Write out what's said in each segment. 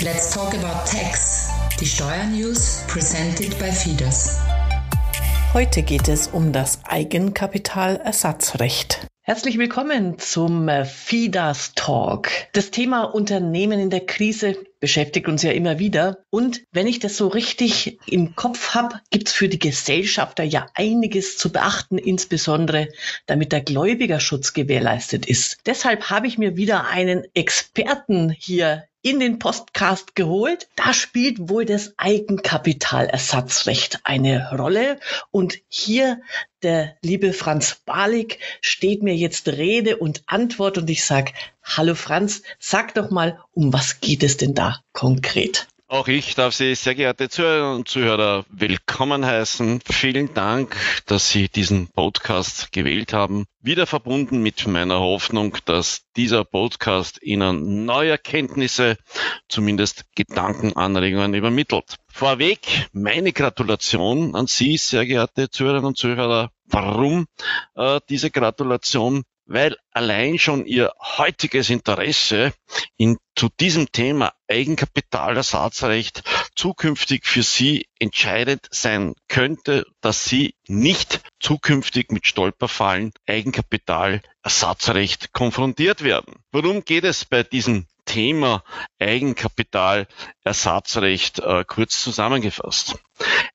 Let's talk about tax. Die Steuernews presented by Fidas. Heute geht es um das Eigenkapitalersatzrecht. Herzlich willkommen zum äh, FIDAS Talk. Das Thema Unternehmen in der Krise beschäftigt uns ja immer wieder. Und wenn ich das so richtig im Kopf habe, gibt es für die Gesellschafter ja einiges zu beachten, insbesondere damit der Gläubigerschutz gewährleistet ist. Deshalb habe ich mir wieder einen Experten hier in den Podcast geholt. Da spielt wohl das Eigenkapitalersatzrecht eine Rolle. Und hier der liebe Franz Balik steht mir jetzt Rede und Antwort und ich sage, hallo Franz, sag doch mal, um was geht es denn da konkret? Auch ich darf Sie, sehr geehrte Zuhörer und Zuhörer, willkommen heißen. Vielen Dank, dass Sie diesen Podcast gewählt haben. Wieder verbunden mit meiner Hoffnung, dass dieser Podcast Ihnen neue Erkenntnisse, zumindest Gedankenanregungen übermittelt. Vorweg meine Gratulation an Sie, sehr geehrte Zuhörerinnen und Zuhörer. Warum äh, diese Gratulation? Weil allein schon ihr heutiges Interesse in, zu diesem Thema Eigenkapitalersatzrecht zukünftig für Sie entscheidend sein könnte, dass Sie nicht zukünftig mit Stolperfallen Eigenkapitalersatzrecht konfrontiert werden. Worum geht es bei diesem Thema Eigenkapitalersatzrecht äh, kurz zusammengefasst?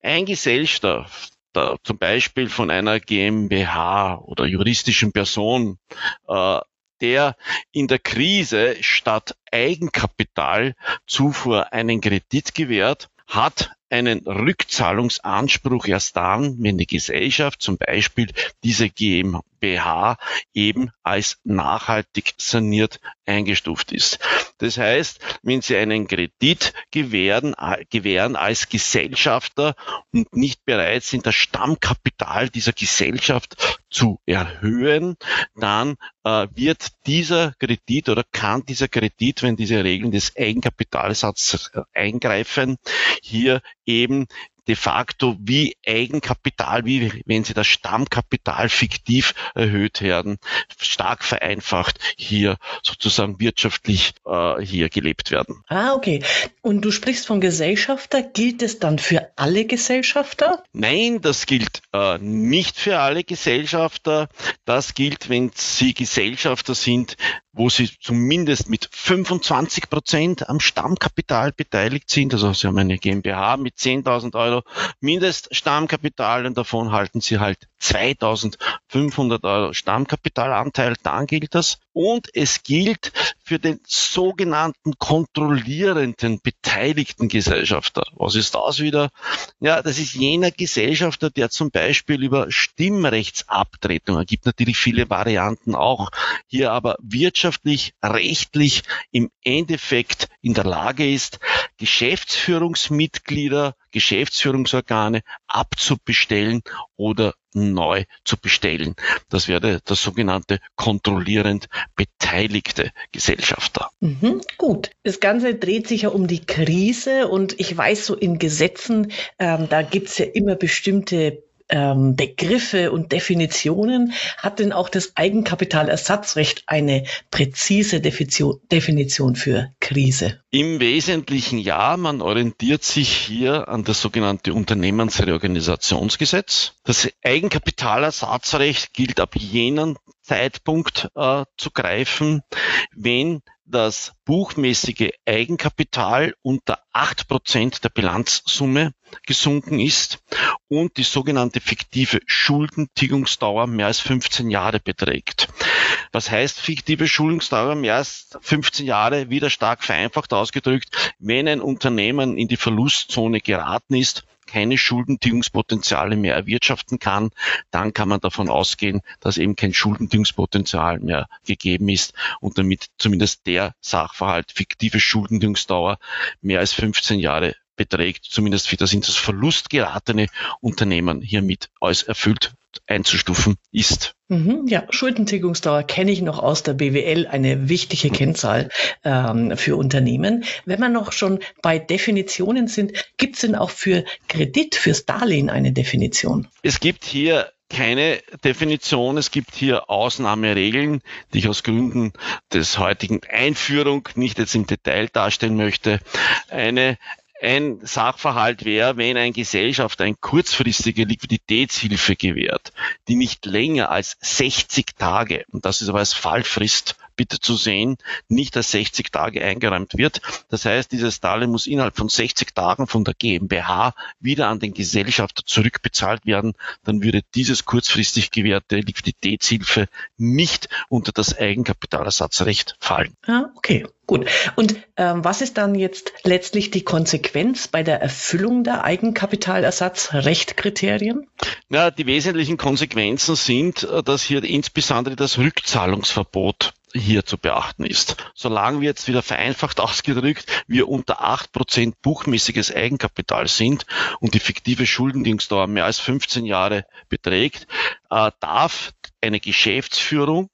Ein Gesellschaft, da, zum Beispiel von einer GmbH oder juristischen Person, äh, der in der Krise statt Eigenkapitalzufuhr einen Kredit gewährt, hat einen Rückzahlungsanspruch erst dann, wenn die Gesellschaft, zum Beispiel diese GmbH, eben als nachhaltig saniert eingestuft ist. Das heißt, wenn Sie einen Kredit gewähren, gewähren als Gesellschafter und nicht bereit sind, das Stammkapital dieser Gesellschaft zu erhöhen, dann äh, wird dieser Kredit oder kann dieser Kredit, wenn diese Regeln des Eigenkapitalsatzes eingreifen, hier eben de facto wie Eigenkapital, wie wenn sie das Stammkapital fiktiv erhöht werden, stark vereinfacht hier sozusagen wirtschaftlich äh, hier gelebt werden. Ah, okay. Und du sprichst von Gesellschafter. Gilt es dann für alle Gesellschafter? Nein, das gilt äh, nicht für alle Gesellschafter. Das gilt, wenn sie Gesellschafter sind, wo sie zumindest mit 25 Prozent am Stammkapital beteiligt sind. Also sie haben eine GmbH mit 10.000 Euro Mindeststammkapital und davon halten sie halt 2.500 Euro Stammkapitalanteil. Dann gilt das. Und es gilt für den sogenannten kontrollierenden beteiligten Gesellschafter. Was ist das wieder? Ja, das ist jener Gesellschafter, der zum Beispiel über Stimmrechtsabtretung, es gibt natürlich viele Varianten auch, hier aber wirtschaftlich, rechtlich im Endeffekt in der Lage ist, Geschäftsführungsmitglieder, Geschäftsführungsorgane abzubestellen oder neu zu bestellen. Das wäre das sogenannte kontrollierend beteiligte Gesellschafter. Mhm, gut. Das Ganze dreht sich ja um die Krise und ich weiß so in Gesetzen, ähm, da gibt's ja immer bestimmte ähm, Begriffe und Definitionen. Hat denn auch das Eigenkapitalersatzrecht eine präzise Definition, für Krise? Im Wesentlichen ja. Man orientiert sich hier an das sogenannte Unternehmensreorganisationsgesetz. Das Eigenkapitalersatzrecht gilt ab jenem Zeitpunkt äh, zu greifen, wenn das buchmäßige Eigenkapital unter acht Prozent der Bilanzsumme gesunken ist und die sogenannte fiktive Schuldentilgungsdauer mehr als 15 Jahre beträgt. Was heißt fiktive Schulungsdauer mehr als 15 Jahre? Wieder stark vereinfacht ausgedrückt, wenn ein Unternehmen in die Verlustzone geraten ist, keine Schuldentilgungspotenziale mehr erwirtschaften kann, dann kann man davon ausgehen, dass eben kein Schuldentilgungspotenzial mehr gegeben ist und damit zumindest der Sachverhalt fiktive Schuldentilgungsdauer mehr als 15 Jahre beträgt, zumindest für das in das Verlust geratene Unternehmen hiermit als erfüllt einzustufen ist. Mhm, ja, Schuldentilgungsdauer kenne ich noch aus der BWL, eine wichtige Kennzahl ähm, für Unternehmen. Wenn wir noch schon bei Definitionen sind, gibt es denn auch für Kredit, fürs Darlehen eine Definition? Es gibt hier keine Definition. Es gibt hier Ausnahmeregeln, die ich aus Gründen des heutigen Einführung nicht jetzt im Detail darstellen möchte. Eine ein Sachverhalt wäre, wenn ein Gesellschafter eine kurzfristige Liquiditätshilfe gewährt, die nicht länger als 60 Tage, und das ist aber als Fallfrist bitte zu sehen, nicht als 60 Tage eingeräumt wird. Das heißt, dieses Darlehen muss innerhalb von 60 Tagen von der GmbH wieder an den Gesellschafter zurückbezahlt werden. Dann würde dieses kurzfristig gewährte Liquiditätshilfe nicht unter das Eigenkapitalersatzrecht fallen. Ah, okay. Gut. Und ähm, was ist dann jetzt letztlich die Konsequenz bei der Erfüllung der Eigenkapitalersatzrechtkriterien? Na, die wesentlichen Konsequenzen sind, äh, dass hier insbesondere das Rückzahlungsverbot hier zu beachten ist. Solange wir jetzt wieder vereinfacht ausgedrückt, wir unter acht Prozent buchmäßiges Eigenkapital sind und die fiktive Schuldendienstdauer mehr als 15 Jahre beträgt, äh, darf eine Geschäftsführung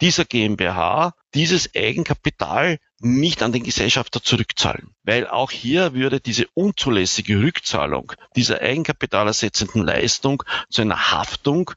dieser GmbH dieses Eigenkapital nicht an den Gesellschafter zurückzahlen. Weil auch hier würde diese unzulässige Rückzahlung dieser eigenkapitalersetzenden Leistung zu einer Haftung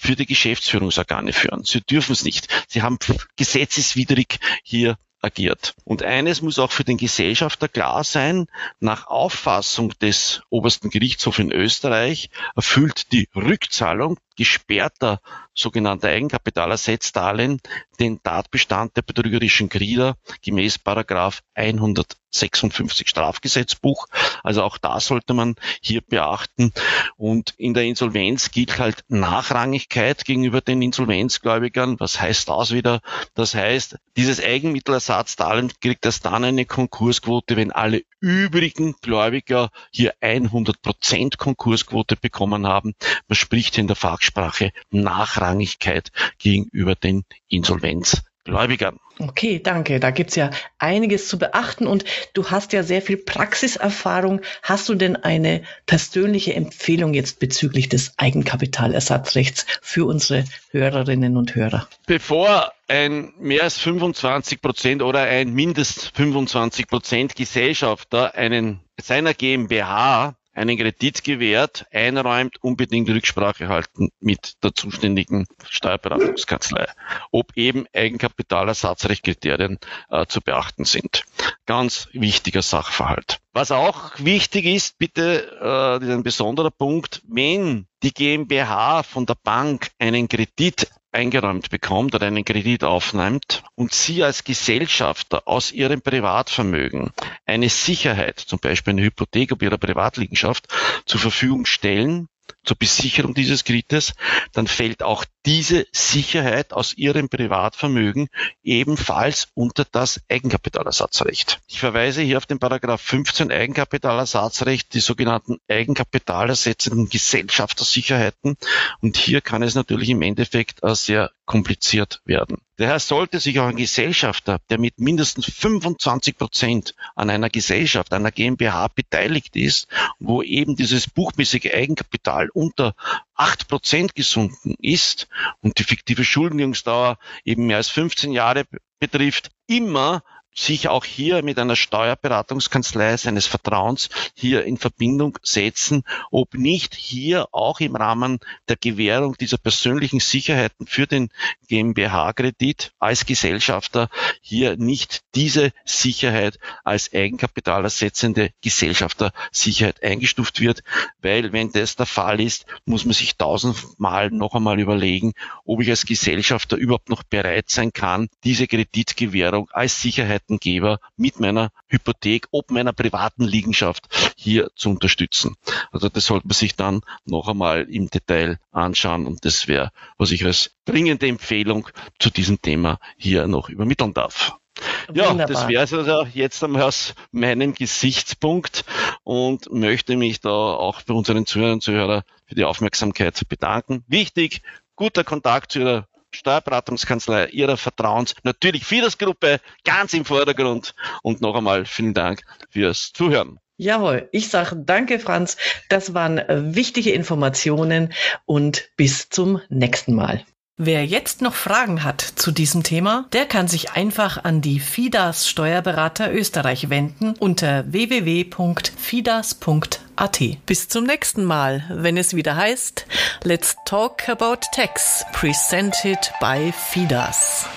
für die Geschäftsführungsorgane führen. Sie dürfen es nicht. Sie haben gesetzeswidrig hier agiert. Und eines muss auch für den Gesellschafter klar sein, nach Auffassung des obersten Gerichtshofs in Österreich erfüllt die Rückzahlung gesperrter sogenannter Eigenkapitalersetzdarlehen den Tatbestand der betrügerischen Grieder gemäß Paragraph 156 Strafgesetzbuch. Also auch da sollte man hier beachten. Und in der Insolvenz gilt halt Nachrangigkeit gegenüber den Insolvenzgläubigern. Was heißt das wieder? Das heißt, dieses Eigenmittelersatzdarlehen kriegt erst dann eine Konkursquote, wenn alle übrigen Gläubiger hier 100 Prozent Konkursquote bekommen haben. Man spricht in der Fachsprache Nachrangigkeit gegenüber den Insolvenzgläubigern. Okay, danke. Da gibt's ja einiges zu beachten und du hast ja sehr viel Praxiserfahrung. Hast du denn eine persönliche Empfehlung jetzt bezüglich des Eigenkapitalersatzrechts für unsere Hörerinnen und Hörer? Bevor ein mehr als 25 Prozent oder ein mindest 25 Prozent Gesellschafter einen seiner GmbH einen Kredit gewährt, einräumt, unbedingt Rücksprache halten mit der zuständigen Steuerberatungskanzlei, ob eben Eigenkapitalersatzrechtkriterien äh, zu beachten sind. Ganz wichtiger Sachverhalt. Was auch wichtig ist, bitte, äh, ist ein besonderer Punkt, wenn die GmbH von der Bank einen Kredit eingeräumt bekommt oder einen Kredit aufnimmt und Sie als Gesellschafter aus Ihrem Privatvermögen eine Sicherheit, zum Beispiel eine Hypothek auf Ihrer Privatliegenschaft, zur Verfügung stellen, zur Besicherung dieses Kredites, dann fällt auch diese Sicherheit aus ihrem Privatvermögen ebenfalls unter das Eigenkapitalersatzrecht. Ich verweise hier auf den Paragraph 15 Eigenkapitalersatzrecht, die sogenannten eigenkapitalersetzenden Gesellschaftersicherheiten. Und hier kann es natürlich im Endeffekt sehr kompliziert werden. Daher sollte sich auch ein Gesellschafter, der mit mindestens 25 Prozent an einer Gesellschaft, einer GmbH beteiligt ist, wo eben dieses buchmäßige Eigenkapital unter 8 Prozent gesunken ist und die fiktive Schuldenjungsdauer eben mehr als 15 Jahre betrifft, immer sich auch hier mit einer Steuerberatungskanzlei seines Vertrauens hier in Verbindung setzen, ob nicht hier auch im Rahmen der Gewährung dieser persönlichen Sicherheiten für den GmbH-Kredit als Gesellschafter hier nicht diese Sicherheit als eigenkapitalersetzende Gesellschaftersicherheit eingestuft wird, weil wenn das der Fall ist, muss man sich tausendmal noch einmal überlegen, ob ich als Gesellschafter überhaupt noch bereit sein kann, diese Kreditgewährung als Sicherheit Hypothekengeber mit meiner Hypothek, ob meiner privaten Liegenschaft hier zu unterstützen. Also das sollte man sich dann noch einmal im Detail anschauen und das wäre, was ich als dringende Empfehlung zu diesem Thema hier noch übermitteln darf. Ja, Wunderbar. das wäre es also jetzt einmal aus meinem Gesichtspunkt und möchte mich da auch bei unseren Zuhörern und Zuhörern für die Aufmerksamkeit bedanken. Wichtig, guter Kontakt zu Ihrer Steuerberatungskanzlei Ihrer Vertrauens, natürlich Fides-Gruppe ganz im Vordergrund. Und noch einmal vielen Dank fürs Zuhören. Jawohl, ich sage danke, Franz. Das waren wichtige Informationen und bis zum nächsten Mal. Wer jetzt noch Fragen hat zu diesem Thema, der kann sich einfach an die FIDAS Steuerberater Österreich wenden unter www.fidas.at. Bis zum nächsten Mal, wenn es wieder heißt Let's Talk About Tax, presented by FIDAS.